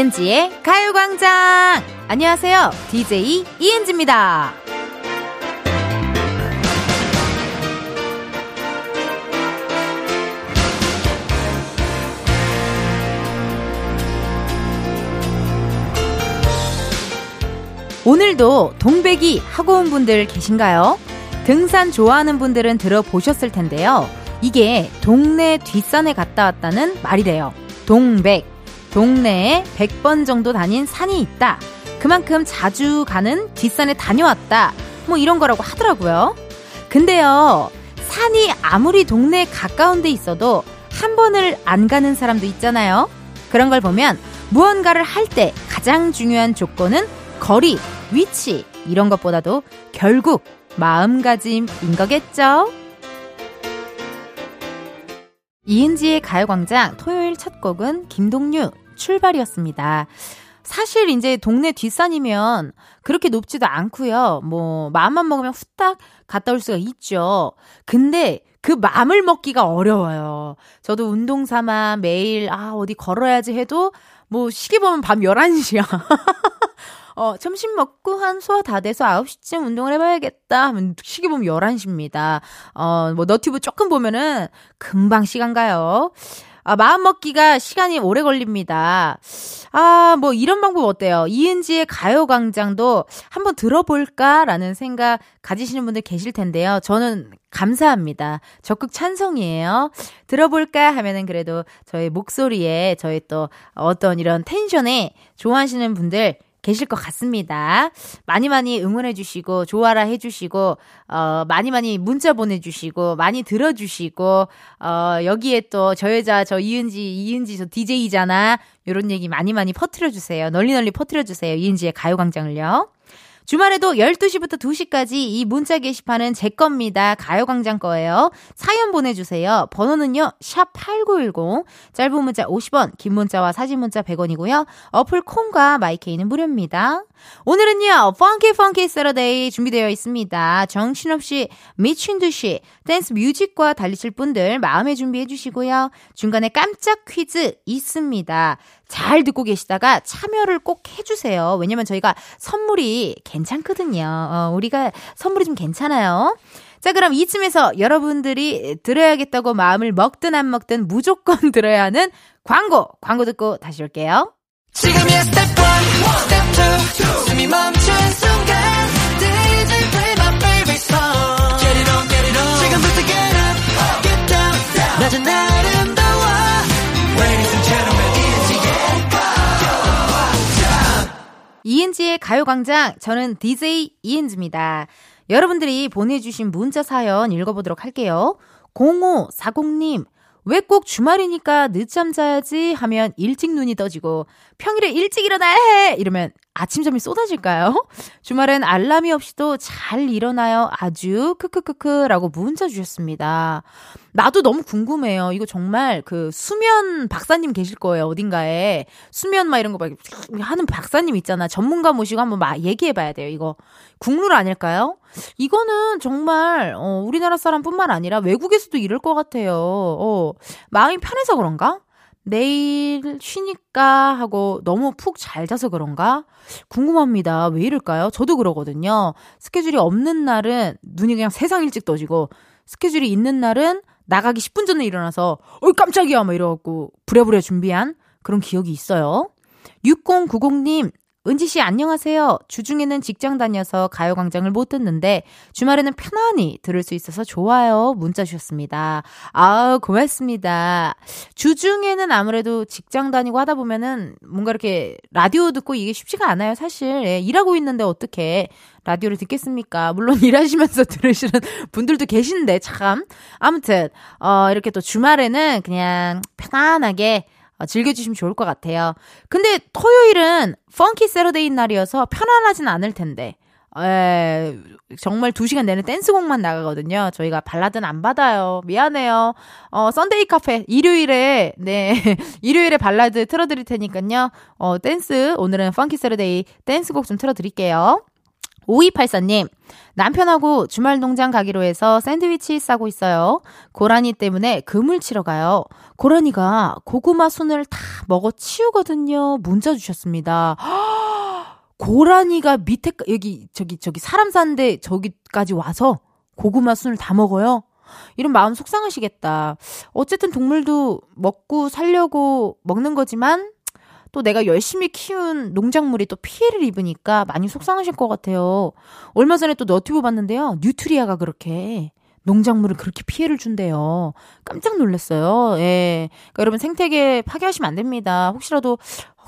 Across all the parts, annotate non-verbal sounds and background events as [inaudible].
이은지의 가요광장! 안녕하세요. DJ 이은지입니다. 오늘도 동백이 하고 온 분들 계신가요? 등산 좋아하는 분들은 들어보셨을 텐데요. 이게 동네 뒷산에 갔다 왔다는 말이래요. 동백. 동네에 100번 정도 다닌 산이 있다. 그만큼 자주 가는 뒷산에 다녀왔다. 뭐 이런 거라고 하더라고요. 근데요, 산이 아무리 동네에 가까운 데 있어도 한 번을 안 가는 사람도 있잖아요. 그런 걸 보면 무언가를 할 때 가장 중요한 조건은 거리, 위치, 이런 것보다도 결국 마음가짐인 거겠죠? 이은지의 가요광장 토요일 첫 곡은 김동률 출발이었습니다. 사실 이제 동네 뒷산이면 그렇게 높지도 않고요. 뭐 마음만 먹으면 후딱 갔다 올 수가 있죠. 근데 그 마음을 먹기가 어려워요. 저도 운동 삼아 매일 아 어디 걸어야지 해도 뭐 시계 보면 밤 11시야. [laughs] 어, 점심 먹고 한 소화 다 돼서 9시쯤 운동을 해봐야겠다 하면 시계 보면 11시입니다. 어, 뭐 너튜브 조금 보면은 금방 시간 가요. 아, 마음 먹기가 시간이 오래 걸립니다. 아, 뭐 이런 방법 어때요? 이은지의 가요광장도 한번 들어볼까라는 생각 가지시는 분들 계실 텐데요. 저는 감사합니다. 적극 찬성이에요. 들어볼까 하면은 그래도 저희 목소리에 저희 또 어떤 이런 텐션에 좋아하시는 분들 계실 것 같습니다. 많이 많이 응원해주시고, 좋아라 해주시고, 어, 많이 많이 문자 보내주시고, 많이 들어주시고, 어, 여기에 또 저 여자, 저 이은지, 이은지 저 DJ잖아. 요런 얘기 많이 많이 퍼트려주세요. 널리 널리 퍼트려주세요. 이은지의 가요광장을요. 주말에도 12시부터 2시까지 이 문자 게시판은 제 겁니다. 가요광장 거예요. 사연 보내주세요. 번호는요, 샵8910. 짧은 문자 50원, 긴 문자와 사진 문자 100원이고요. 어플 콩과 마이케이는 무료입니다. 오늘은요, funky funky Saturday 준비되어 있습니다. 정신없이 미친 듯이 댄스 뮤직과 달리실 분들 마음에 준비해 주시고요. 중간에 깜짝 퀴즈 있습니다. 잘 듣고 계시다가 참여를 꼭 해주세요. 왜냐면 저희가 선물이 괜찮거든요. 어, 우리가 선물이 좀 괜찮아요. 자, 그럼 이쯤에서 여러분들이 들어야겠다고 마음을 먹든 안 먹든 무조건 [laughs] 들어야 하는 광고, 광고 듣고 다시 올게요. 지금이야 스텝 1, 스텝 2, 숨이 멈춘 순간 DJ play my favorite song Get it on, get it on 지금부터 get up, get down 낮은 아름다워 Ladies 이은지의 가요광장, 저는 DJ 이은지입니다. 여러분들이 보내주신 문자 사연 읽어보도록 할게요. 0540님, 왜 꼭 주말이니까 늦잠 자야지 하면 일찍 눈이 떠지고 평일에 일찍 일어나야 해! 이러면 아침잠이 쏟아질까요? [laughs] 주말엔 알람이 없이도 잘 일어나요. 아주 크크크크라고 문자 주셨습니다. 나도 너무 궁금해요. 이거 정말 그 수면 박사님 계실 거예요. 어딘가에. 수면 막 이런 거 막 하는 박사님 있잖아. 전문가 모시고 한번 막 얘기해 봐야 돼요. 이거 국룰 아닐까요? 이거는 정말 어 우리나라 사람뿐만 아니라 외국에서도 이럴 것 같아요. 어 마음이 편해서 그런가? 내일 쉬니까 하고 너무 푹 잘 자서 그런가? 궁금합니다. 왜 이럴까요? 저도 그러거든요. 스케줄이 없는 날은 눈이 그냥 세상 일찍 떠지고 스케줄이 있는 날은 나가기 10분 전에 일어나서 어이 깜짝이야 막 이러갖고 부랴부랴 준비한 그런 기억이 있어요. 6090님 은지 씨 안녕하세요. 주중에는 직장 다녀서 가요광장을 못 듣는데 주말에는 편안히 들을 수 있어서 좋아요. 문자 주셨습니다. 아 고맙습니다. 주중에는 아무래도 직장 다니고 하다 보면은 뭔가 이렇게 라디오 듣고 이게 쉽지가 않아요. 사실 예, 일하고 있는데 어떻게 라디오를 듣겠습니까? 물론 [laughs] 일하시면서 들으시는 분들도 계신데 참 아무튼 어 이렇게 또 주말에는 그냥 편안하게 어, 즐겨주시면 좋을 것 같아요. 근데 토요일은 펑키 세러데이 날이어서 편안하진 않을 텐데. 에, 정말 2시간 내내 댄스곡만 나가거든요. 저희가 발라드는 안 받아요. 미안해요. 어, Sunday 카페, 일요일에, 네, [laughs] 일요일에 발라드 틀어 드릴 테니까요. 어, 댄스, 오늘은 funky Saturday 댄스곡 좀 틀어 드릴게요. 5284님, 남편하고 주말 농장 가기로 해서 샌드위치 싸고 있어요. 고라니 때문에 그물 치러 가요. 고라니가 고구마 순을 다 먹어 치우거든요. 문자 주셨습니다. [gasps] 고라니가 밑에, 여기, 저기, 저기, 사람 사는데 저기까지 와서 고구마 순을 다 먹어요? 이런 마음 속상하시겠다. 어쨌든 동물도 먹고 살려고 먹는 거지만, 또 내가 열심히 키운 농작물이 또 피해를 입으니까 많이 속상하실 것 같아요. 얼마 전에 또 너튜브 봤는데요. 뉴트리아가 그렇게 농작물을 그렇게 피해를 준대요. 깜짝 놀랐어요. 예. 그러니까 여러분 생태계 파괴하시면 안 됩니다. 혹시라도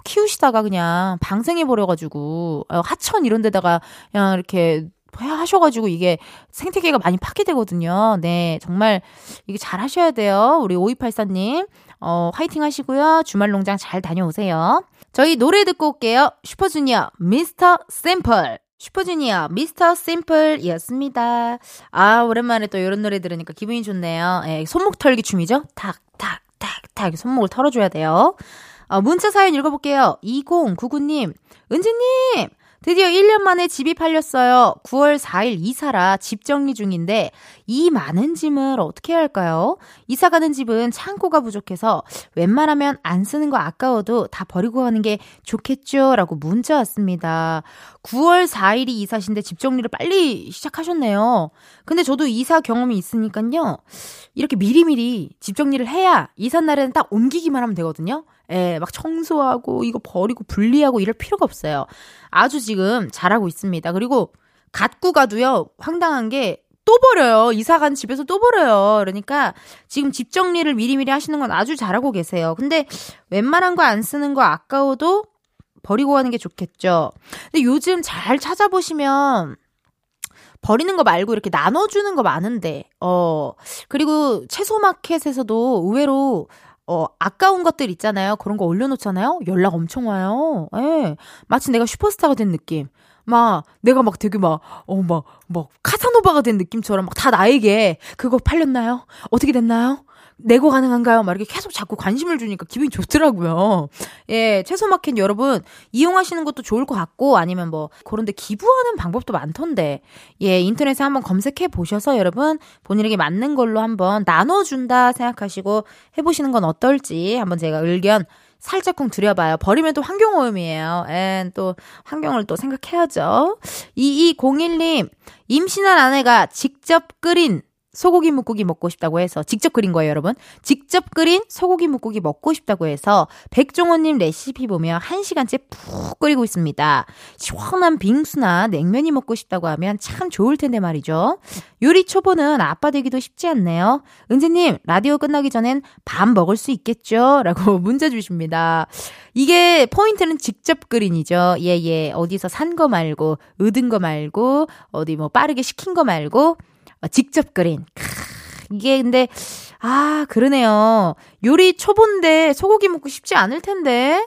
키우시다가 그냥 방생해 버려가지고, 어, 하천 이런 데다가 그냥 이렇게 하셔가지고 이게 생태계가 많이 파괴되거든요. 네. 정말 이게 잘 하셔야 돼요. 우리 5284님. 어, 화이팅 하시고요. 주말 농장 잘 다녀오세요. 저희 노래 듣고 올게요. 슈퍼주니어, 미스터 샘플. 슈퍼주니어, 미스터 심플이었습니다. 아, 오랜만에 또 이런 노래 들으니까 기분이 좋네요. 예, 손목 털기 춤이죠? 탁, 탁, 탁, 탁. 손목을 털어줘야 돼요. 어, 문자 사연 읽어볼게요. 2099님, 은지님! 드디어 1년 만에 집이 팔렸어요. 9월 4일 이사라 집 정리 중인데 이 많은 짐을 어떻게 할까요? 이사 가는 집은 창고가 부족해서 웬만하면 안 쓰는 거 아까워도 다 버리고 가는 게 좋겠죠? 라고 문자 왔습니다. 9월 4일이 이사신데 집 정리를 빨리 시작하셨네요. 근데 저도 이사 경험이 있으니까요. 이렇게 미리미리 집 정리를 해야 이사 날에는 딱 옮기기만 하면 되거든요. 예, 막 청소하고 이거 버리고 분리하고 이럴 필요가 없어요. 아주 지금 잘하고 있습니다. 그리고 갖고 가도요, 황당한 게또 버려요. 이사 간 집에서 또 버려요. 그러니까 지금 집 정리를 미리미리 하시는 건 아주 잘하고 계세요. 근데 웬만한 거 안 쓰는 거 아까워도 버리고 가는 게 좋겠죠. 근데 요즘 잘 찾아보시면 버리는 거 말고 이렇게 나눠주는 거 많은데, 어, 그리고 채소 마켓에서도 의외로 어, 아까운 것들 있잖아요. 그런 거 올려놓잖아요. 연락 엄청 와요. 예. 마치 내가 슈퍼스타가 된 느낌. 막, 내가 막 되게 막, 어, 막, 막, 카사노바가 된 느낌처럼 막 다 나에게 그거 팔렸나요? 어떻게 됐나요? 내고 가능한가요? 막 이렇게 계속 자꾸 관심을 주니까 기분이 좋더라고요. 예, 채소마켓 여러분 이용하시는 것도 좋을 것 같고 아니면 뭐 그런데 기부하는 방법도 많던데 예, 인터넷에 한번 검색해 보셔서 여러분 본인에게 맞는 걸로 한번 나눠준다 생각하시고 해보시는 건 어떨지 한번 제가 의견 살짝쿵 드려봐요. 버리면 또 환경오염이에요. 엔, 또, 환경을 또 생각해야죠. 2201님, 임신한 아내가 직접 끓인 소고기 묵고기 먹고 싶다고 해서 직접 끓인 거예요, 여러분. 직접 끓인 소고기 묵고기 먹고 싶다고 해서 백종원님 레시피 보며 한 시간째 푹 끓이고 있습니다. 시원한 빙수나 냉면이 먹고 싶다고 하면 참 좋을 텐데 말이죠. 요리 초보는 아빠 되기도 쉽지 않네요. 은지님, 라디오 끝나기 전엔 밥 먹을 수 있겠죠? 라고 [laughs] 문자 주십니다. 이게 포인트는 직접 끓인이죠. 예, 예. 어디서 산 거 말고, 얻은 거 말고, 어디 뭐 빠르게 시킨 거 말고, 어, 직접 끓인. 크, 이게 근데 아 그러네요. 요리 초보인데 소고기 먹고 쉽지 않을 텐데.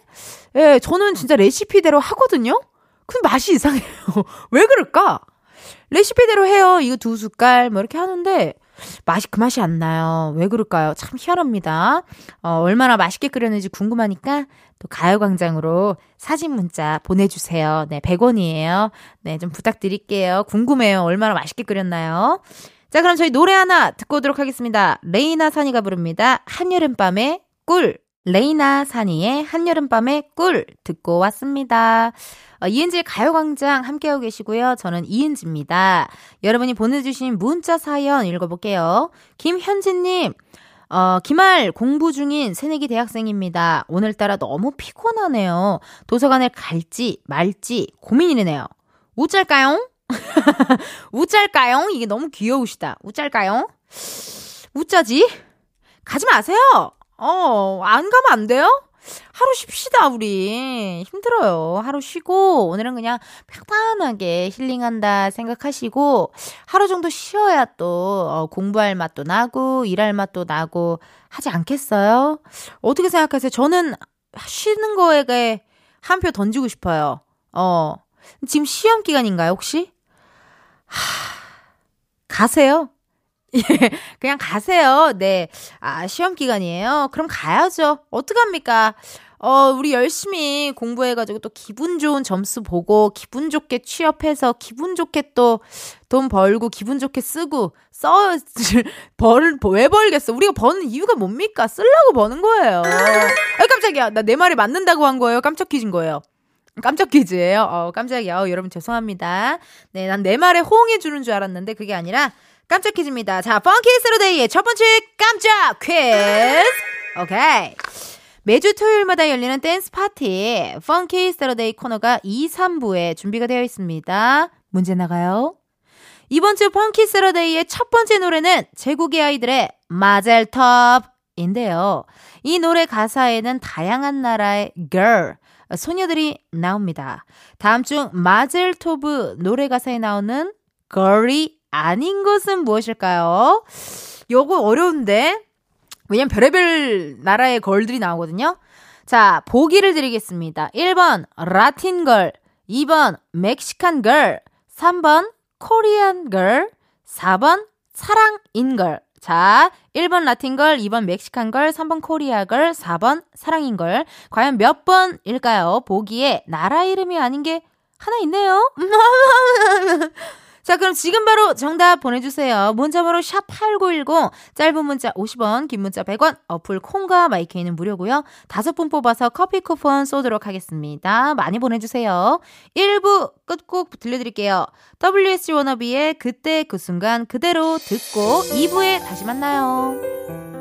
예, 저는 진짜 레시피대로 하거든요. 근데 맛이 이상해요. [laughs] 왜 그럴까? 레시피대로 해요. 이거 두 숟갈 뭐 이렇게 하는데 맛이 그 맛이 안 나요. 왜 그럴까요? 참 희한합니다. 어, 얼마나 맛있게 끓였는지 궁금하니까 또 가요광장으로 사진 문자 보내주세요. 네, 100원이에요. 네, 좀 부탁드릴게요. 궁금해요. 얼마나 맛있게 끓였나요? 자, 그럼 저희 노래 하나 듣고 오도록 하겠습니다. 레이나 산이가 부릅니다. 한여름밤의 꿀. 레이나 산이의 한여름밤의 꿀 듣고 왔습니다. 어, 이은지의 가요광장 함께하고 계시고요. 저는 이은지입니다. 여러분이 보내주신 문자 사연 읽어볼게요. 김현진님, 어, 기말 공부 중인 새내기 대학생입니다. 오늘따라 너무 피곤하네요. 도서관에 갈지 말지 고민이네요. 우짤까요? [laughs] 우짤까요? 이게 너무 귀여우시다. 우짤까요? 우짜지? 가지 마세요! 어, 안 가면 안 돼요? 하루 쉽시다, 우리. 힘들어요. 하루 쉬고, 오늘은 그냥 편안하게 힐링한다 생각하시고, 하루 정도 쉬어야 또, 어, 공부할 맛도 나고, 일할 맛도 나고, 하지 않겠어요? 어떻게 생각하세요? 저는 쉬는 거에 한 표 던지고 싶어요. 어. 지금 시험 기간인가요, 혹시? 하, 가세요. [laughs] 예, 그냥 가세요. 네. 아, 시험 기간이에요. 그럼 가야죠. 어떡합니까? 어, 우리 열심히 공부해가지고 또 기분 좋은 점수 보고 기분 좋게 취업해서 기분 좋게 또 돈 벌고 기분 좋게 쓰고 써, [laughs] 벌, 왜 벌겠어? 우리가 버는 이유가 뭡니까? 쓰려고 버는 거예요. 아, 깜짝이야. 나 내 말이 맞는다고 한 거예요? 깜짝 퀴즈인 거예요. 깜짝 퀴즈예요. 어, 깜짝이야. 어, 여러분 죄송합니다. 네, 난 내 말에 호응해 주는 줄 알았는데 그게 아니라 깜짝 퀴즈입니다. 자, funky Saturday의 첫 번째 깜짝 퀴즈. 오케이. 매주 토요일마다 열리는 댄스 파티 funky Saturday 코너가 2, 3부에 준비가 되어 있습니다. 문제 나가요. 이번 주 funky Saturday의 첫 번째 노래는 제국의 아이들의 Mazeltov인데요. 이 노래 가사에는 다양한 나라의 girl, 소녀들이 나옵니다. 다음 중 마젤토브 노래 가사에 나오는 girl이 아닌 것은 무엇일까요? 요거 어려운데 왜냐면 별의별 나라의 걸들이 나오거든요. 자, 보기를 드리겠습니다. 1번 라틴 걸, 2번 멕시칸 걸, 3번 코리안 걸, 4번 사랑인 걸. 자, 1번 Latin girl, 2번 Mexican girl, 3번 Korean girl, 4번 사랑인 걸. 과연 몇 번일까요? 보기에 나라 이름이 아닌 게 하나 있네요. [laughs] 자, 그럼 지금 바로 정답 보내주세요. 문자번호 샵8910, 짧은 문자 50원, 긴 문자 100원, 어플 콩과 마이케이는 무료고요. 다섯 분 뽑아서 커피 쿠폰 쏘도록 하겠습니다. 많이 보내주세요. 1부 끝곡 들려드릴게요. WSG 워너비의 그때 그 순간 그대로 듣고 2부에 다시 만나요.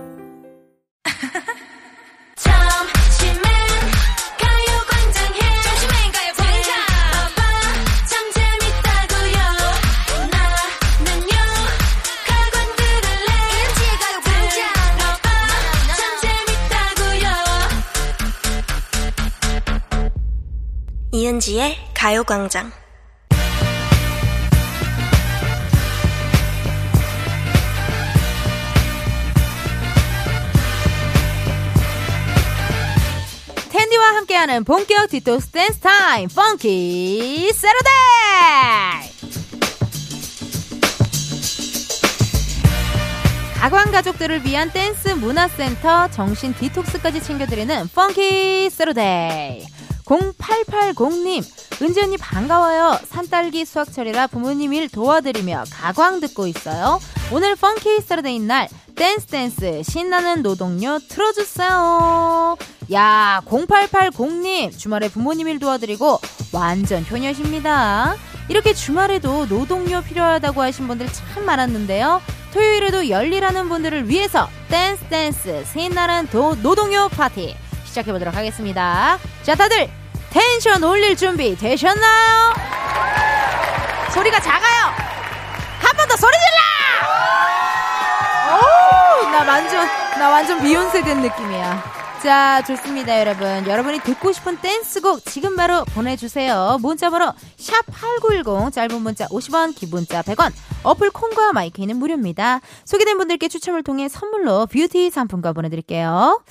이은지의 가요광장. 은디와 함께하는 본격 디톡스 댄스 타임 funky Saturday! 가광 가족들을 위한 댄스 문화센터 정신 디톡스까지 챙겨드리는 funky Saturday 0880님, 은지 언니 반가워요. 산딸기 수확철이라 부모님 일 도와드리며 가광 듣고 있어요. 오늘 funky Saturday인 날 댄스 댄스 신나는 노동요 틀어주세요. 야, 0880님 주말에 부모님 일 도와드리고 완전 효녀십니다. 이렇게 주말에도 노동요 필요하다고 하신 분들 참 많았는데요. 토요일에도 열일하는 분들을 위해서 댄스 댄스 신나는 도, 노동요 파티 시작해 보도록 하겠습니다. 자, 다들 텐션 올릴 준비 되셨나요? 소리가 작아요. 한 번 더 소리 질러! 오, 나 완전, 나 완전 비욘세 된 느낌이야. 자, 좋습니다, 여러분. 여러분이 듣고 싶은 댄스곡 지금 바로 보내주세요. 문자번호 샵8910, 짧은 문자 50원, 긴 문자 100원, 어플 콩과 마이케이는 무료입니다. 소개된 분들께 추첨을 통해 선물로 뷰티 상품권 보내드릴게요.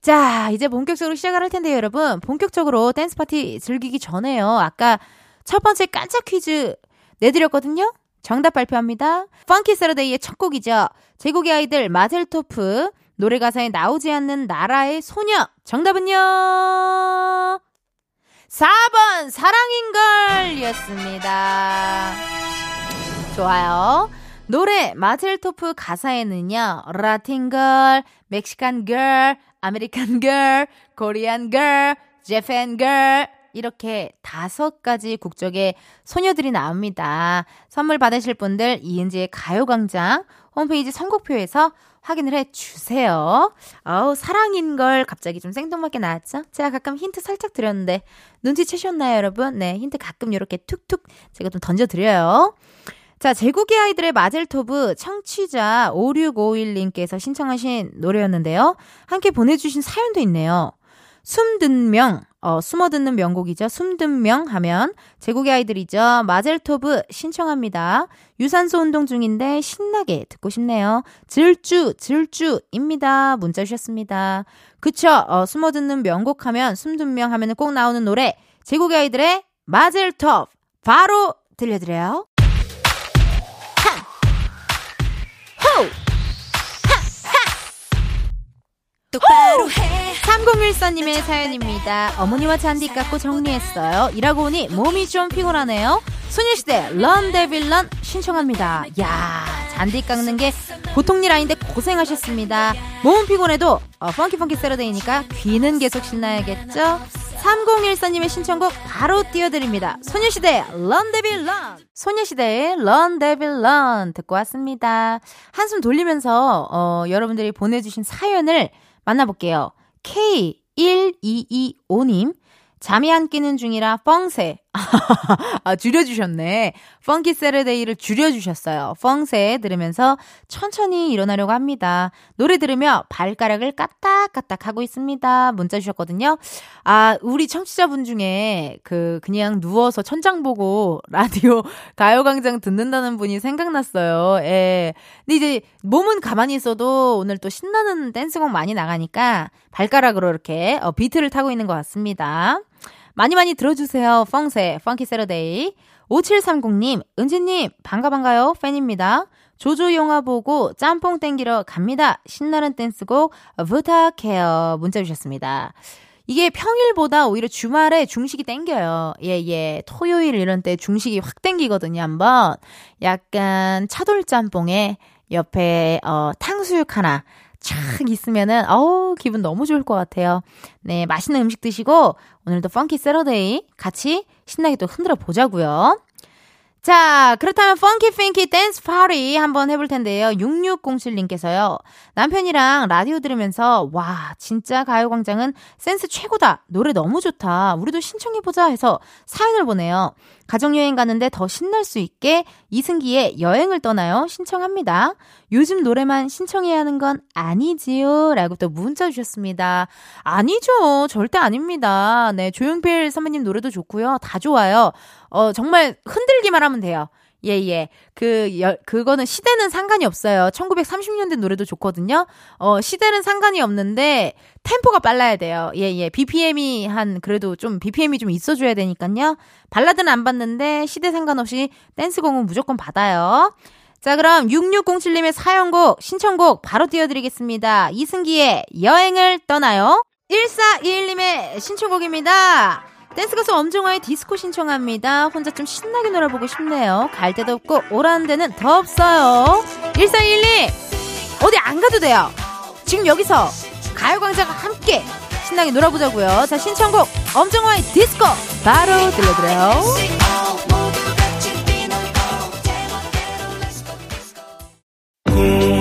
자, 이제 본격적으로 시작을 할 텐데요, 여러분. 본격적으로 댄스 파티 즐기기 전에요. 아까 첫 번째 깜짝 퀴즈 내드렸거든요? 정답 발표합니다. funky Saturday의 첫 곡이죠. 제국의 아이들 Mazeltov 노래 가사에 나오지 않는 나라의 소녀. 정답은요? 4번 사랑인 걸이었습니다. 좋아요. 노래 Mazeltov 가사에는요. Latin girl, Mexican girl, American girl, Korean girl, Japan girl 이렇게 다섯 가지 국적의 소녀들이 나옵니다. 선물 받으실 분들 이은지의 가요광장 홈페이지 선곡표에서 확인을 해 주세요. 어우, 사랑인 걸 갑자기 좀 생뚱맞게 나왔죠? 제가 가끔 힌트 살짝 드렸는데 눈치채셨나요, 여러분? 네, 힌트 가끔 이렇게 툭툭 제가 좀 던져드려요. 자, 제국의 아이들의 Mazeltov 청취자 5651님께서 신청하신 노래였는데요. 함께 보내주신 사연도 있네요. 숨든 명, 어, 숨어 듣는 명곡이죠. 숨든 명 하면 제국의 아이들이죠. 마젤토브 신청합니다. 유산소 운동 중인데 신나게 듣고 싶네요. 질주, 질주입니다. 문자 주셨습니다. 그쵸. 어, 숨어 듣는 명곡 하면 숨든 명 하면 꼭 나오는 노래. 제국의 아이들의 마젤토브 바로 들려드려요. out. 똑바로 해. 3014님의 사연입니다. 어머니와 잔디 깎고 정리했어요. 일하고 오니 몸이 좀 피곤하네요. 소녀시대 Run Devil Run 신청합니다. 야 잔디 깎는 게 보통 일 아닌데 고생하셨습니다. 몸은 피곤해도 어, funky funky Saturday니까 귀는 계속 신나야겠죠? 3014님의 신청곡 바로 띄워드립니다. 소녀시대 Run Devil Run 소녀시대의 Run Devil Run 듣고 왔습니다. 한숨 돌리면서 어, 여러분들이 보내주신 사연을 만나볼게요. K1225님, 잠이 안 깨는 중이라 펑세. [laughs] 아, 줄여주셨네. 펑키 세르데이를 줄여주셨어요. 펑세 들으면서 천천히 일어나려고 합니다. 노래 들으며 발가락을 까딱까딱 하고 있습니다. 문자 주셨거든요. 아, 우리 청취자분 중에 그, 그냥 누워서 천장 보고 [laughs] 라디오 가요광장 듣는다는 분이 생각났어요. 예. 근데 이제 몸은 가만히 있어도 오늘 또 신나는 댄스곡 많이 나가니까 발가락으로 이렇게 어, 비트를 타고 있는 것 같습니다. 많이 많이 들어주세요. 펑세, funky Saturday. 5730님, 은지님, 반가 반가요. 팬입니다. 조조 영화 보고 짬뽕 땡기러 갑니다. 신나는 댄스곡 부탁해요. 문자 주셨습니다. 이게 평일보다 오히려 주말에 중식이 땡겨요. 예, 예. 토요일 이런 때 중식이 확 땡기거든요, 한번. 약간 차돌짬뽕에 옆에, 어, 탕수육 하나. 착 있으면은 어우 기분 너무 좋을 것 같아요. 네 맛있는 음식 드시고 오늘도 funky Saturday 같이 신나게 또 흔들어 보자고요. 자, 그렇다면 funky funky 댄스 파티 한번 해볼 텐데요. 6607님께서요. 남편이랑 라디오 들으면서 와, 진짜 가요광장은 센스 최고다. 노래 너무 좋다. 우리도 신청해보자 해서 사연을 보내요. 가족여행 가는데 더 신날 수 있게 이승기의 여행을 떠나요. 신청합니다. 요즘 노래만 신청해야 하는 건 아니지요. 라고 또 문자 주셨습니다. 아니죠. 절대 아닙니다. 네. 조용필 선배님 노래도 좋고요. 다 좋아요. 어, 정말 흔들기만 하면 돼요. 예, 예. 그, 여, 그거는 시대는 상관이 없어요. 1930년대 노래도 좋거든요. 어, 시대는 상관이 없는데, 템포가 빨라야 돼요. 예, 예. BPM이 한, 그래도 좀, BPM이 좀 있어줘야 되니까요. 발라드는 안 받는데, 시대 상관없이 댄스곡은 무조건 받아요. 자, 그럼 6607님의 사연곡, 신청곡 바로 띄워드리겠습니다. 이승기의 여행을 떠나요. 1421님의 신청곡입니다. 댄스 가수 엄정화의 디스코 신청합니다. 혼자 좀 신나게 놀아보고 싶네요. 갈 데도 없고 오라는 데는 더 없어요. 1412 어디 안 가도 돼요. 지금 여기서 가요광장과 함께 신나게 놀아보자고요. 자 신청곡 엄정화의 디스코 바로 들려드려요. 매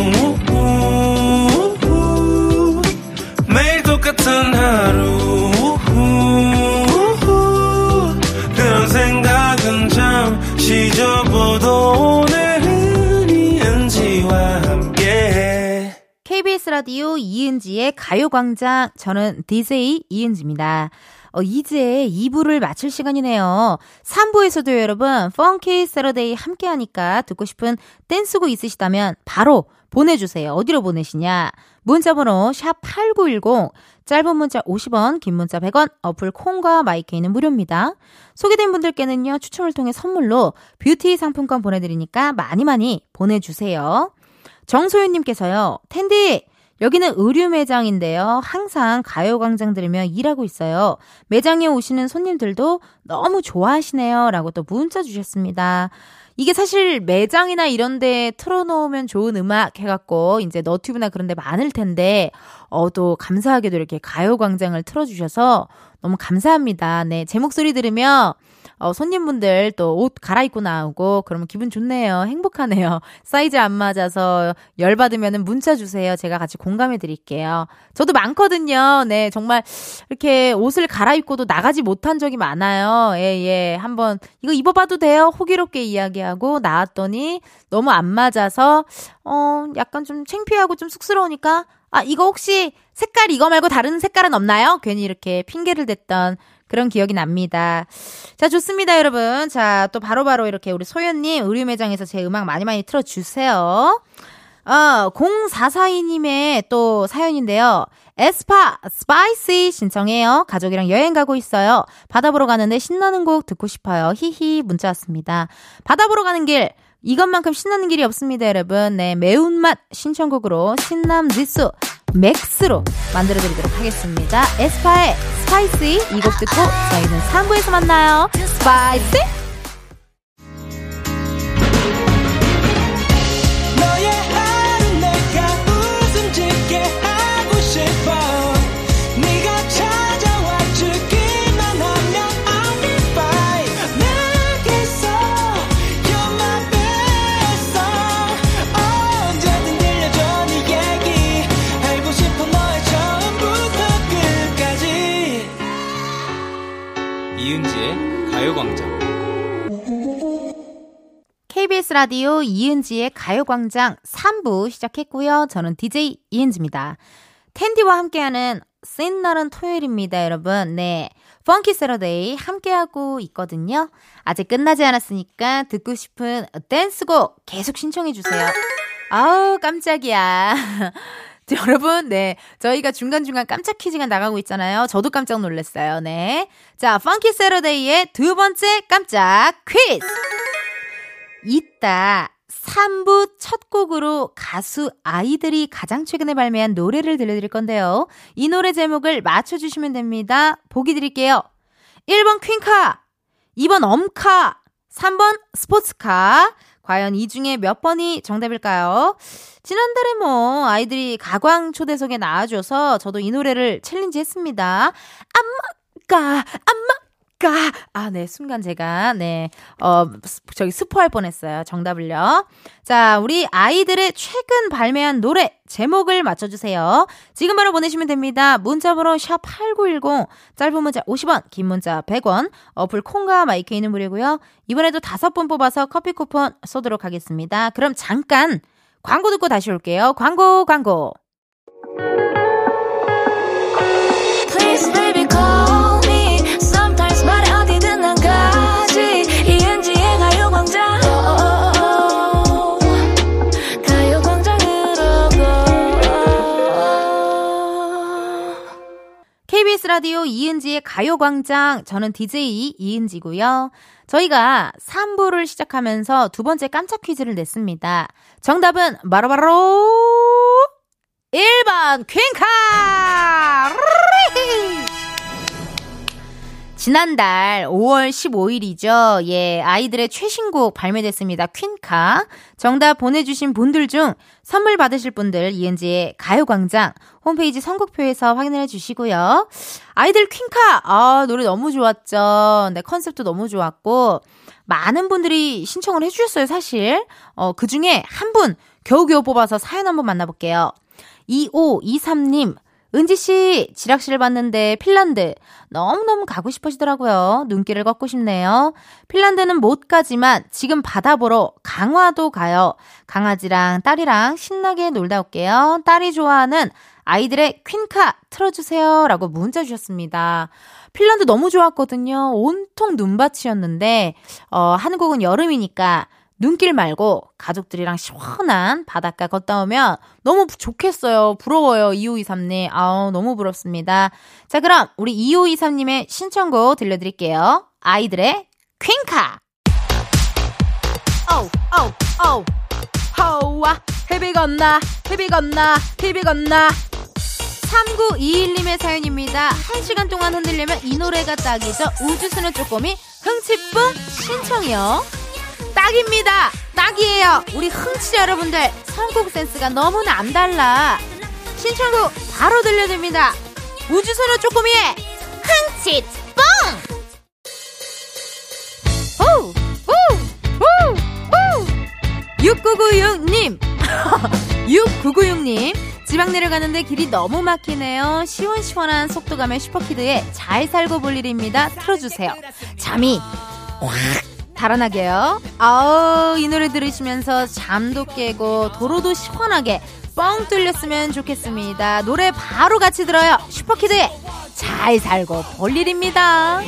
KBS 라디오 이은지의 가요광장 저는 DJ 이은지입니다. 어, 이제 2부를 마칠 시간이네요. 3부에서도 여러분, funky Saturday 함께 하니까 듣고 싶은 댄스곡 있으시다면 바로 보내주세요. 어디로 보내시냐? 문자번호 샵8910, 짧은 문자 50원, 긴 문자 100원, 어플 콩과 마이케이는 무료입니다. 소개된 분들께는요, 추첨을 통해 선물로 뷰티 상품권 보내드리니까 많이 많이 보내주세요. 정소윤님께서요, 텐디, 여기는 의류 매장인데요. 항상 가요광장 들으며 일하고 있어요. 매장에 오시는 손님들도 너무 좋아하시네요. 라고 또 문자 주셨습니다. 이게 사실 매장이나 이런 데 틀어놓으면 좋은 음악 해갖고 이제 너튜브나 그런 데 많을 텐데, 어, 또 감사하게도 이렇게 가요광장을 틀어주셔서 너무 감사합니다. 네. 제 목소리 들으며 어, 손님분들 또 옷 갈아입고 나오고 그러면 기분 좋네요. 행복하네요. 사이즈 안 맞아서 열받으면 문자 주세요. 제가 같이 공감해 드릴게요. 저도 많거든요. 네, 정말 이렇게 옷을 갈아입고도 나가지 못한 적이 많아요. 예, 예. 한번 이거 입어봐도 돼요? 호기롭게 이야기하고 나왔더니 너무 안 맞아서 어, 약간 좀 창피하고 좀 쑥스러우니까 아, 이거 혹시 색깔 이거 말고 다른 색깔은 없나요? 괜히 이렇게 핑계를 댔던 그런 기억이 납니다. 자, 좋습니다, 여러분. 자, 또 바로바로 바로 이렇게 우리 소연님 의류 매장에서 제 음악 많이 많이 틀어주세요. 어, 0442님의 또 사연인데요. 에스파 Spicy 신청해요. 가족이랑 여행 가고 있어요. 바다 보러 가는데 신나는 곡 듣고 싶어요. 히히 문자 왔습니다. 바다 보러 가는 길 이것만큼 신나는 길이 없습니다, 여러분. 네, 매운맛 신청곡으로 신남 지수 max로 만들어드리도록 하겠습니다. 에스파의 Spicy 이 곡 듣고 저희는 3부에서 만나요. Spicy! 가요광장 KBS 라디오 이은지의 가요광장 3부 시작했고요. 저는 DJ 이은지입니다. 텐디와 함께하는 센 날은 토요일입니다, 여러분. 네. 펑키 세러데이 함께하고 있거든요. 아직 끝나지 않았으니까 듣고 싶은 댄스곡 계속 신청해주세요. 아우, 깜짝이야. [laughs] 여러분, 네. 저희가 중간중간 깜짝 퀴즈가 나가고 있잖아요. 저도 깜짝 놀랐어요. 네. 자, funky Saturday의 두 번째 깜짝 퀴즈! 이따 3부 첫 곡으로 가수 아이들이 가장 최근에 발매한 노래를 들려드릴 건데요. 이 노래 제목을 맞춰주시면 됩니다. 보기 드릴게요. 1번 퀸카, 2번 엄카, 3번 스포츠카. 과연 이 중에 몇 번이 정답일까요? 지난달에 뭐 아이들이 가광 초대석에 나와줘서 저도 이 노래를 challenge 했습니다. 안마까, 안마 까. 아, 네. 순간 제가, 네. 어, 스- 저기 스포할 뻔 했어요. 정답을요. 자, 우리 아이들의 최근 발매한 노래 제목을 맞춰주세요. 지금 바로 보내시면 됩니다. 문자번호 샵8910, 짧은 문자 50원, 긴 문자 100원, 어플 콩과 마이케이는 무료고요 이번에도 다섯 분 뽑아서 커피 쿠폰 쏘도록 하겠습니다. 그럼 잠깐 광고 듣고 다시 올게요. 광고, 광고. 라디오 이은지의 가요광장. 저는 DJ 이은지고요. 저희가 3부를 시작하면서 두 번째 깜짝 퀴즈를 냈습니다. 정답은 바로바로 1번 퀸카! 지난달 5월 15일이죠. 예, 아이들의 최신곡 발매됐습니다. 퀸카. 정답 보내주신 분들 중 선물 받으실 분들 이은지의 가요광장 홈페이지 선곡표에서 확인해 주시고요. 아이들 퀸카. 아, 노래 너무 좋았죠. 네, 컨셉도 너무 좋았고. 많은 분들이 신청을 해주셨어요, 사실. 어, 그 중에 한 분 겨우겨우 뽑아서 사연 한번 만나볼게요. 2523님. 은지 씨, 지락실을 봤는데 핀란드 너무너무 가고 싶으시더라고요. 눈길을 걷고 싶네요. 핀란드는 못 가지만 지금 바다 보러 강화도 가요. 강아지랑 딸이랑 신나게 놀다 올게요. 딸이 좋아하는 아이들의 퀸카 틀어주세요. 라고 문자 주셨습니다. 핀란드 너무 좋았거든요. 온통 눈밭이었는데, 어, 한국은 여름이니까 눈길 말고 가족들이랑 시원한 바닷가 걷다 오면 너무 좋겠어요. 부러워요. 2523님. 아우, 너무 부럽습니다. 자, 그럼 우리 2523님의 신청곡 들려드릴게요. 아이들의 퀸카. 어우, 어우, 어우. 허와, 헤비 건나, 헤비 건나, 헤비 건나. 3921님의 사연입니다. 한 시간 동안 흔들려면 이 노래가 딱이죠. 우주수는 쪼꼬미, 흥치뿡 신청이요. 딱입니다. 딱이에요. 우리 흥치 여러분들 선곡 센스가 너무나 안 달라. 신청곡 바로 들려드립니다. 우주소녀 쪼꼬미의 흥치 뽕! 오! 오! 오! 오! 6996님! 6996님! 지방 내려가는데 길이 너무 막히네요. 시원시원한 속도감의 슈퍼키드에 잘 살고 볼 일입니다. 틀어주세요. 잠이 확 달아나게요. 아우, 이 노래 들으시면서 잠도 깨고 도로도 시원하게 뻥 뚫렸으면 좋겠습니다. 노래 바로 같이 들어요. 슈퍼키드의 잘 살고 볼 일입니다.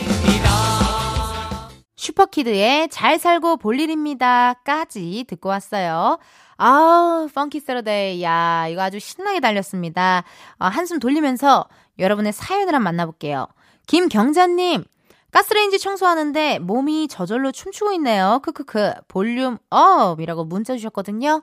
슈퍼키드의 잘 살고 볼 일입니다까지 듣고 왔어요. 아우, funky Saturday. 야, 이거 아주 신나게 달렸습니다. 아, 한숨 돌리면서 여러분의 사연을 한번 만나볼게요. 김경자님, 가스레인지 청소하는데 몸이 저절로 춤추고 있네요. 크크크. volume up이라고 문자 주셨거든요.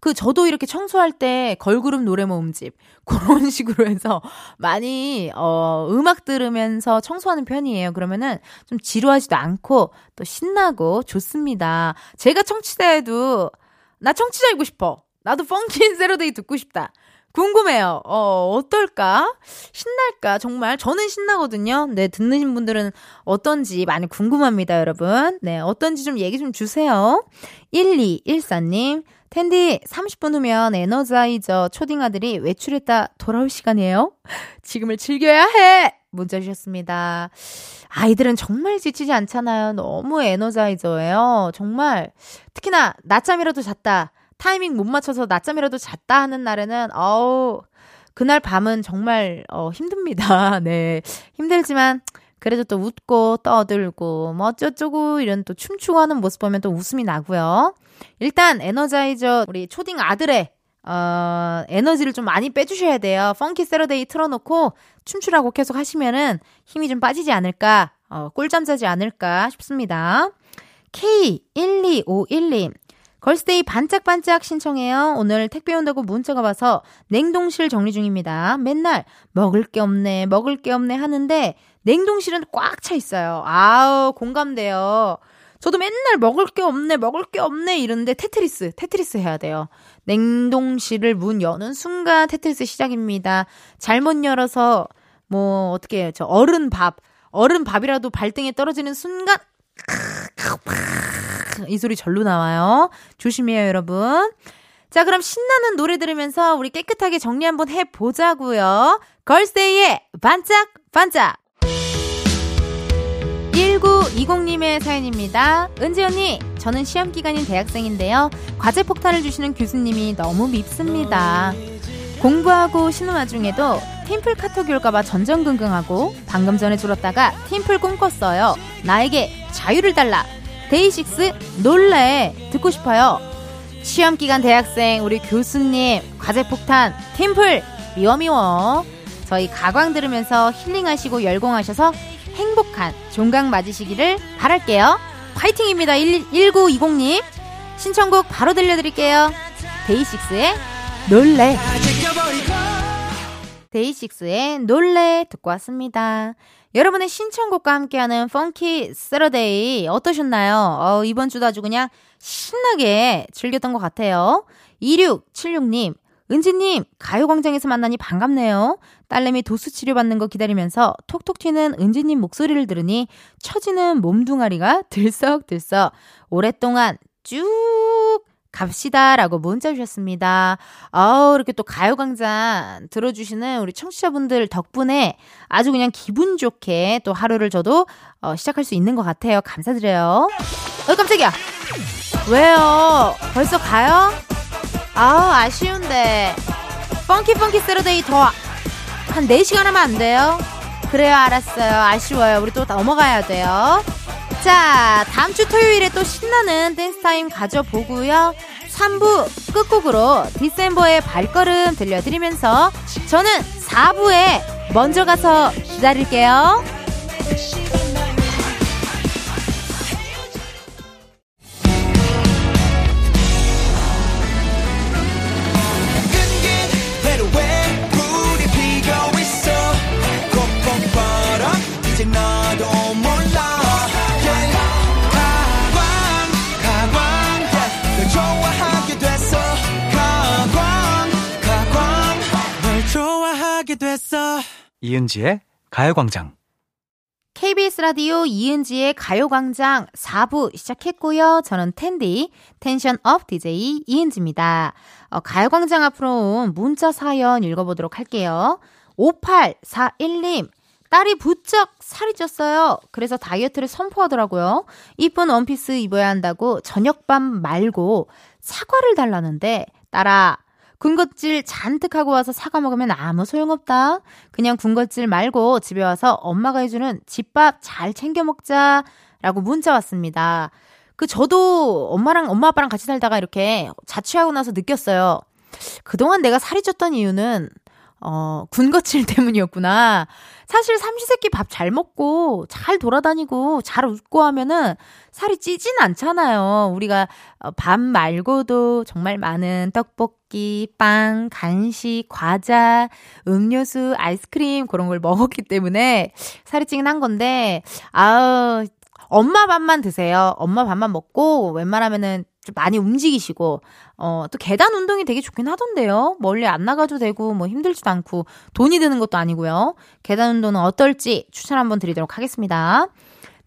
그 저도 이렇게 청소할 때 걸그룹 노래 모음집 [laughs] 그런 식으로 해서 많이 어 음악 들으면서 청소하는 편이에요. 그러면은 좀 지루하지도 않고 또 신나고 좋습니다. 제가 청취자에도 나 청취자이고 싶어. 나도 펑킨 세러데이 듣고 싶다. 궁금해요. 어, 어떨까? 신날까? 정말 저는 신나거든요. 네, 듣는 분들은 어떤지 많이 궁금합니다, 여러분. 네, 어떤지 좀 얘기 좀 주세요. 1214님, 텐디 30분 후면 에너자이저 초딩 아들이 외출했다 돌아올 시간이에요. 지금을 즐겨야 해! 문자 주셨습니다. 아이들은 정말 지치지 않잖아요. 너무 에너자이저예요. 정말. 특히나 낮잠이라도 잤다. 타이밍 못 맞춰서 낮잠이라도 잤다 하는 날에는 어우 그날 밤은 정말 어 힘듭니다. [laughs] 네. 힘들지만 그래도 또 웃고 떠들고 뭐 어쩌고저쩌고 이런 또 춤추고 하는 모습 보면 또 웃음이 나고요. 일단 energizer 우리 초딩 아들의 어, 에너지를 좀 많이 빼주셔야 돼요. funky Saturday 틀어놓고 춤추라고 계속 하시면은 힘이 좀 빠지지 않을까, 어, 꿀잠 자지 않을까 싶습니다. K1251님. 걸스데이 반짝반짝 신청해요. 오늘 택배 온다고 문자가 와서 냉동실 정리 중입니다. 맨날 먹을 게 없네, 먹을 게 없네 하는데 냉동실은 꽉 차 있어요. 아우, 공감돼요. 저도 맨날 먹을 게 없네, 먹을 게 없네 이러는데 테트리스, 테트리스 해야 돼요. 냉동실을 문 여는 순간 테트리스 시작입니다. 잘못 열어서 뭐 어떻게? 저 얼은 밥, 얼은 밥이라도 발등에 떨어지는 순간 이 소리 절로 나와요. 조심해요, 여러분. 자, 그럼 신나는 노래 들으면서 우리 깨끗하게 정리 한번 해보자고요. 걸스데이의 반짝 반짝. 1920님의 사연입니다. 은지 언니, 저는 시험 기간인 대학생인데요. 과제 폭탄을 주시는 교수님이 너무 밉습니다. 공부하고 쉬는 와중에도 팀플 카톡이 올까봐 전전긍긍하고 방금 전에 줄었다가 팀플 꿈꿨어요. 나에게 자유를 달라. 데이식스 놀래 듣고 싶어요. 시험 기간 대학생 우리 교수님 과제 폭탄 팀플 미워 미워. 저희 가광 들으면서 힐링하시고 열공하셔서 행복한 종강 맞으시기를 바랄게요. 파이팅입니다. 1920님. 신청곡 바로 들려드릴게요. 데이식스의 놀래. 데이식스의 놀래 듣고 왔습니다. 여러분의 신청곡과 함께하는 funky Saturday 어떠셨나요? 어, 이번 주도 아주 그냥 신나게 즐겼던 것 같아요. 2676님, 은지님, 가요광장에서 만나니 반갑네요. 딸내미 도수 치료받는 거 기다리면서 톡톡 튀는 은지님 목소리를 들으니 처지는 몸뚱아리가 들썩들썩 오랫동안 쭉 갑시다. 라고 문자 주셨습니다. 아우, 이렇게 또 가요광장 들어주시는 우리 청취자분들 덕분에 아주 그냥 기분 좋게 또 하루를 저도 어, 시작할 수 있는 것 같아요. 감사드려요. 어, 깜짝이야. 왜요? 벌써 가요? 아우, 아쉬운데. funky funky Saturday 더 한 4시간 하면 안 돼요? 그래요, 알았어요. 아쉬워요. 우리 또 넘어가야 돼요. 자, 다음 주 토요일에 또 신나는 댄스 타임 가져보고요. 3부 끝곡으로 디셈버의 발걸음 들려드리면서 저는 4부에 먼저 가서 기다릴게요. 됐어 이은지의 가요광장. KBS 라디오 이은지의 가요광장 4부 시작했고요. 저는 텐디, tension up DJ 이은지입니다. 어, 가요광장 앞으로 온 문자 사연 읽어보도록 할게요. 5841님, 딸이 부쩍 살이 쪘어요. 그래서 다이어트를 선포하더라고요. 이쁜 원피스 입어야 한다고 저녁밥 말고 사과를 달라는데, 딸아, 군것질 잔뜩 하고 와서 사과 먹으면 아무 소용없다. 그냥 군것질 말고 집에 와서 엄마가 해주는 집밥 잘 챙겨 먹자. 라고 문자 왔습니다. 그 저도 엄마랑 엄마 아빠랑 같이 살다가 이렇게 자취하고 나서 느꼈어요. 그동안 내가 살이 쪘던 이유는 어, 군것질 [laughs] 때문이었구나. 사실 삼시세끼 밥 잘 먹고 잘 돌아다니고 잘 웃고 하면은 살이 찌진 않잖아요. 우리가 어, 밥 말고도 정말 많은 떡볶이, 빵, 간식, 과자, 음료수, 아이스크림 그런 걸 먹었기 때문에 살이 찌긴 한 건데 아우 엄마 밥만 드세요. 엄마 밥만 먹고 웬만하면은 좀 많이 움직이시고 어 또 계단 운동이 되게 좋긴 하던데요. 멀리 안 나가도 되고 뭐 힘들지도 않고 돈이 드는 것도 아니고요. 계단 운동은 어떨지 추천 한번 드리도록 하겠습니다.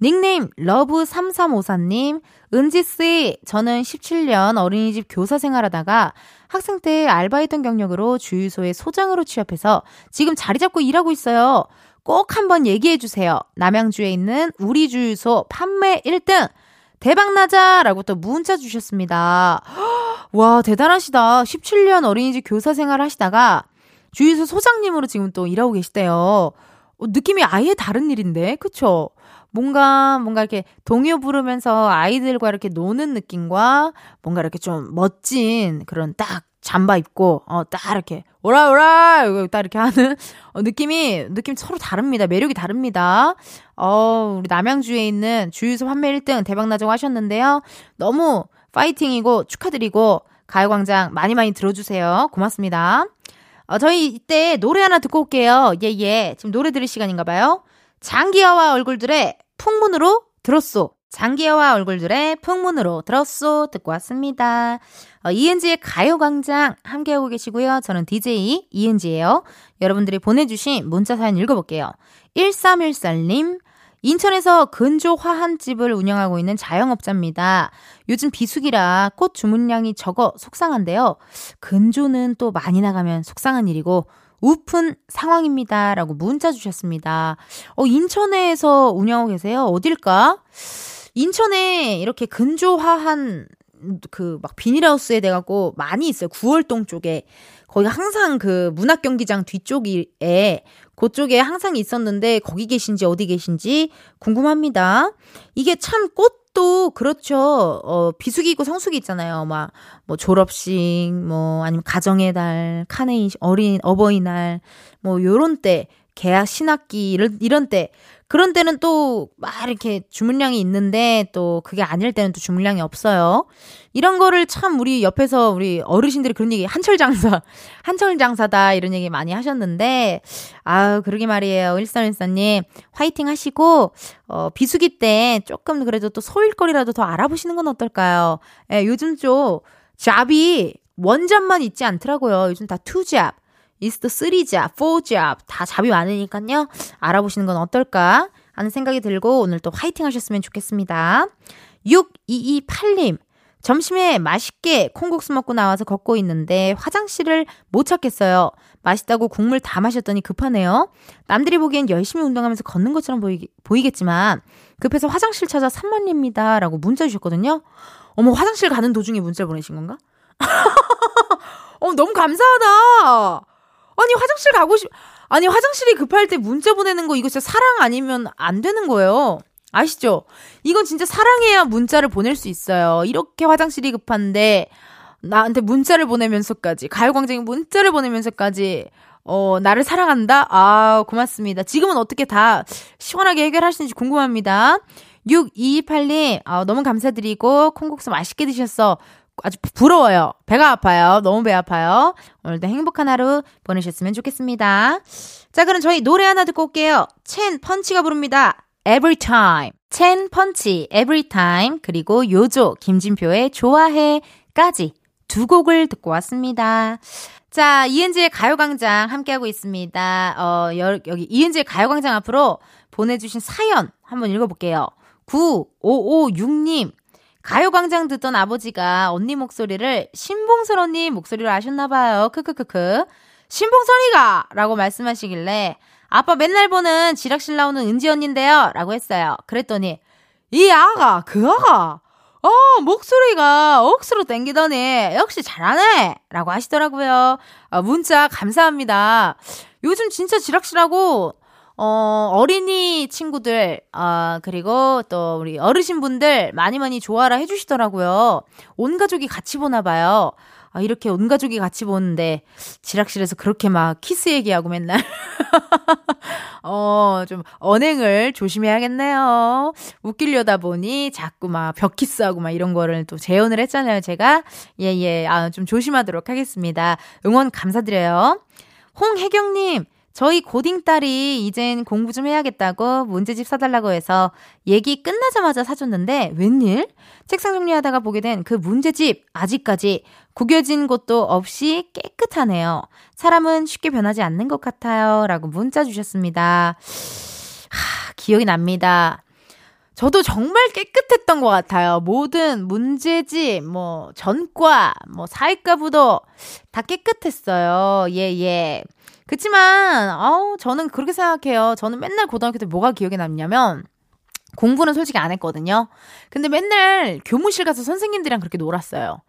닉네임 러브3354님 은지씨 저는 17년 어린이집 교사 생활하다가 학생 때 알바했던 경력으로 주유소에 소장으로 취업해서 지금 자리 잡고 일하고 있어요. 꼭 한번 얘기해 주세요. 남양주에 있는 우리 주유소 판매 1등 대박나자라고 또 문자 주셨습니다. [gasps] 와, 대단하시다. 17년 어린이집 교사 생활 하시다가 주유소 소장님으로 지금 또 일하고 계시대요. 어, 느낌이 아예 다른 일인데, 그쵸? 뭔가, 뭔가 이렇게 동요 부르면서 아이들과 이렇게 노는 느낌과 뭔가 이렇게 좀 멋진 그런 딱 잠바 입고, 어, 딱 이렇게, 오라, 오라! 이거 딱 이렇게 하는, [laughs] 어, 느낌이, 느낌 서로 다릅니다. 매력이 다릅니다. 어, 우리 남양주에 있는 주유소 판매 1등 대박나자고 하셨는데요. 너무 파이팅이고 축하드리고, 가요광장 많이 많이 들어주세요. 고맙습니다. 어, 저희 이때 노래 하나 듣고 올게요. 예, 예. 지금 노래 들을 시간인가 봐요. 장기하와 얼굴들의 풍문으로 들었소. 장기하와 얼굴들의 풍문으로 들었소. 듣고 왔습니다. 어, 이은지의 가요광장 함께하고 계시고요. 저는 DJ 이은지예요. 여러분들이 보내주신 문자 사연 읽어볼게요. 1314님, 인천에서 근조 화한집을 운영하고 있는 자영업자입니다. 요즘 비수기라 꽃 주문량이 적어 속상한데요. 근조는 또 많이 나가면 속상한 일이고 우픈 상황입니다. 라고 문자 주셨습니다. 어, 인천에서 운영하고 계세요? 어딜까? 인천에 이렇게 근조화한 그 막 비닐하우스에 돼갖고 많이 있어요. 구월동 쪽에. 거기 항상 그 문학경기장 뒤쪽에 그쪽에 항상 있었는데 거기 계신지 어디 계신지 궁금합니다. 이게 참 꽃도 그렇죠. 어, 비수기 있고 성수기 있잖아요. 막 뭐 졸업식, 뭐 아니면 가정의 달, 카네이션, 어린 어버이날, 뭐 요런 때 계약 신학기 이런 이런 때 그런 때는 또 막 이렇게 주문량이 있는데 또 그게 아닐 때는 또 주문량이 없어요. 이런 거를 참 우리 옆에서 우리 어르신들이 그런 얘기 한철 장사, [laughs] 한철 장사다 이런 얘기 많이 하셨는데 아우 그러게 말이에요. 일산일사님 화이팅 하시고 어 비수기 때 조금 그래도 또 소일거리라도 더 알아보시는 건 어떨까요? 예, 요즘 좀 잡이 원잡만 있지 않더라고요. 요즘 다 투잡. 이스트 3잡, 4잡 다 잡이 많으니까요. 알아보시는 건 어떨까 하는 생각이 들고 오늘 또 화이팅 하셨으면 좋겠습니다. 6228님. 점심에 맛있게 콩국수 먹고 나와서 걷고 있는데 화장실을 못 찾겠어요. 맛있다고 국물 다 마셨더니 급하네요. 남들이 보기엔 열심히 운동하면서 걷는 것처럼 보이, 보이겠지만 급해서 화장실 찾아 3만입니다. 라고 문자 주셨거든요. 어머, 화장실 가는 도중에 문자 보내신 건가? [laughs] 어, 너무 감사하다. 아니 화장실 가고 싶 아니 화장실이 급할 때 문자 보내는 거 이거 진짜 사랑 아니면 안 되는 거예요. 아시죠? 이건 진짜 사랑해야 문자를 보낼 수 있어요. 이렇게 화장실이 급한데 나한테 문자를 보내면서까지 가요광장에 문자를 보내면서까지 어 나를 사랑한다. 아 고맙습니다. 지금은 어떻게 다 시원하게 해결하시는지 궁금합니다. 6228님 아, 너무 감사드리고 콩국수 맛있게 드셨어. 아주 부러워요. 배가 아파요. 너무 배 아파요. 오늘도 행복한 하루 보내셨으면 좋겠습니다. 자, 그럼 저희 노래 하나 듣고 올게요. 첸 펀치가 부릅니다. Every time. 첸 펀치, Every time. 그리고 요조, 김진표의 좋아해까지 두 곡을 듣고 왔습니다. 자, 이은지의 가요광장 함께하고 있습니다. 어, 여, 여기 이은지의 가요광장 앞으로 보내주신 사연 한번 읽어볼게요. 9556님. 가요광장 듣던 아버지가 언니 목소리를 신봉선 언니 목소리로 아셨나봐요. 크크크크. 신봉선이가! 라고 말씀하시길래 아빠 맨날 보는 지락실 나오는 은지 언니인데요. 라고 했어요. 그랬더니 이 아가, 그 아가. 어, 목소리가 억수로 땡기더니 역시 잘하네. 라고 하시더라고요. 어, 문자 감사합니다. 요즘 진짜 지락실하고 어, 어린이 친구들, 아, 그리고 또 우리 어르신분들 많이 많이 좋아라 해주시더라고요. 온 가족이 같이 보나 봐요. 아, 이렇게 온 가족이 같이 보는데, 지락실에서 그렇게 막 키스 얘기하고 맨날. [laughs] 어, 좀, 언행을 조심해야겠네요. 웃기려다 보니 자꾸 막 벽키스하고 막 이런 거를 또 재연을 했잖아요, 제가. 예, 예. 아, 좀 조심하도록 하겠습니다. 응원 감사드려요. 홍혜경님, 저희 고딩 딸이 이젠 공부 좀 해야겠다고 문제집 사달라고 해서 얘기 끝나자마자 사줬는데 웬일? 책상 정리하다가 보게 된 그 문제집 아직까지 구겨진 곳도 없이 깨끗하네요. 사람은 쉽게 변하지 않는 것 같아요. 라고 문자 주셨습니다. 하, 기억이 납니다. 저도 정말 깨끗했던 것 같아요. 모든 문제집, 뭐, 전과, 뭐, 사회과부도 다 깨끗했어요. 예, 예. 그치만, 아우, 저는 그렇게 생각해요. 저는 맨날 고등학교 때 뭐가 기억에 남냐면, 공부는 솔직히 안 했거든요. 근데 맨날 교무실 가서 선생님들이랑 그렇게 놀았어요.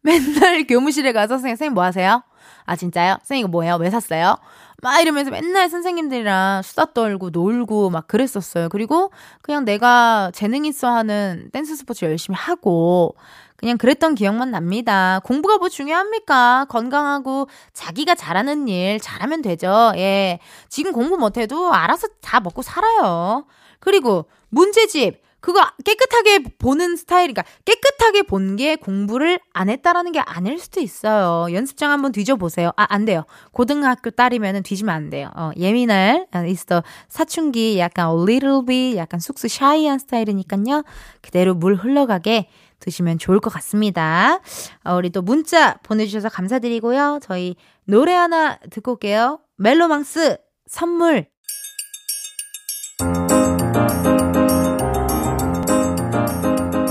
맨날 [laughs] 교무실에 가서 선생님, 선생님 뭐 하세요? 아, 진짜요? 선생님 이거 뭐예요? 왜 샀어요? 막 이러면서 맨날 선생님들이랑 수다 떨고 놀고 막 그랬었어요. 그리고 그냥 내가 재능 있어 하는 댄스 스포츠 열심히 하고 그냥 그랬던 기억만 납니다. 공부가 뭐 중요합니까? 건강하고 자기가 잘하는 일 잘하면 되죠. 예. 지금 공부 못해도 알아서 다 먹고 살아요. 그리고 문제집. 그거 깨끗하게 보는 스타일이니까 깨끗하게 본 게 공부를 안 했다라는 게 아닐 수도 있어요. 연습장 한번 뒤져보세요. 아, 안 돼요. 고등학교 딸이면은 뒤지면 안 돼요. 어, 예민할, 있어. 사춘기 약간 a little bit 약간 쑥쑥 샤이한 스타일이니까요. 그대로 물 흘러가게 드시면 좋을 것 같습니다. 어, 우리 또 문자 보내주셔서 감사드리고요. 저희 노래 하나 듣고 올게요. 멜로망스 선물.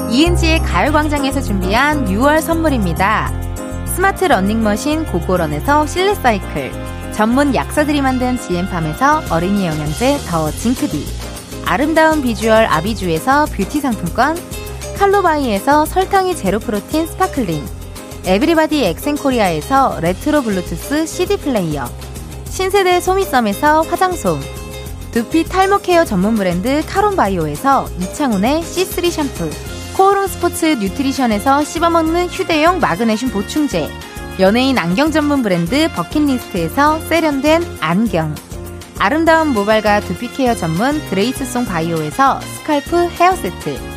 이은지의 가요광장에서 준비한 6월 선물입니다. 스마트 러닝머신 고고런에서 실내 사이클, 전문 약사들이 만든 지엠팜에서 어린이 영양제 더 징크비, 아름다운 비주얼 아비주에서 뷰티 상품권, 칼로바이에서 설탕이 제로 프로틴 스파클링, 에브리바디 엑센코리아에서 레트로 블루투스 CD 플레이어, 신세대 소미썸에서 화장솜, 두피 탈모 케어 전문 브랜드 카론바이오에서 이창훈의 C3 샴푸, 코오롱 스포츠 뉴트리션에서 씹어먹는 휴대용 마그네슘 보충제, 연예인 안경 전문 브랜드 버킷리스트에서 세련된 안경, 아름다운 모발과 두피 케어 전문 그레이스송 바이오에서 scalp 헤어 세트,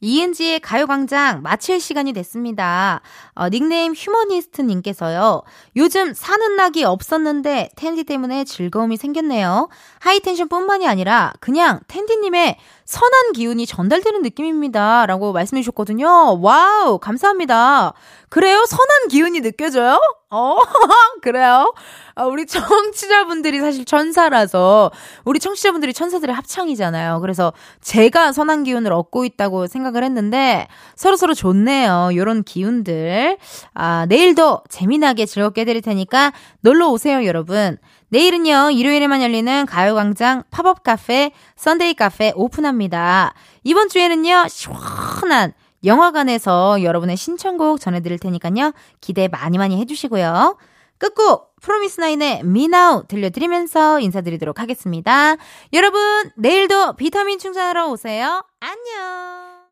이은지의 가요광장 마칠 시간이 됐습니다. 어, 닉네임 휴머니스트님께서요. 요즘 사는 낙이 없었는데 텐디 때문에 즐거움이 생겼네요. 하이텐션 뿐만이 아니라 그냥 텐디님의 선한 기운이 전달되는 느낌입니다. 라고 말씀해 주셨거든요. 와우, 감사합니다. 그래요? 선한 기운이 느껴져요? 어, [laughs] 그래요? 아, 우리 청취자분들이 사실 천사라서, 우리 청취자분들이 천사들의 합창이잖아요. 그래서 제가 선한 기운을 얻고 있다고 생각을 했는데, 서로서로 좋네요. 요런 기운들. 아, 내일도 재미나게 즐겁게 해드릴 테니까 놀러 오세요, 여러분. 내일은요, 일요일에만 열리는 가요광장 팝업 카페, 썬데이 카페 오픈합니다. 이번 주에는요, 시원한 영화관에서 여러분의 신청곡 전해드릴 테니까요, 기대 많이 많이 해주시고요. 끝곡, 프로미스나인의 미나우 들려드리면서 인사드리도록 하겠습니다. 여러분, 내일도 비타민 충전하러 오세요. 안녕!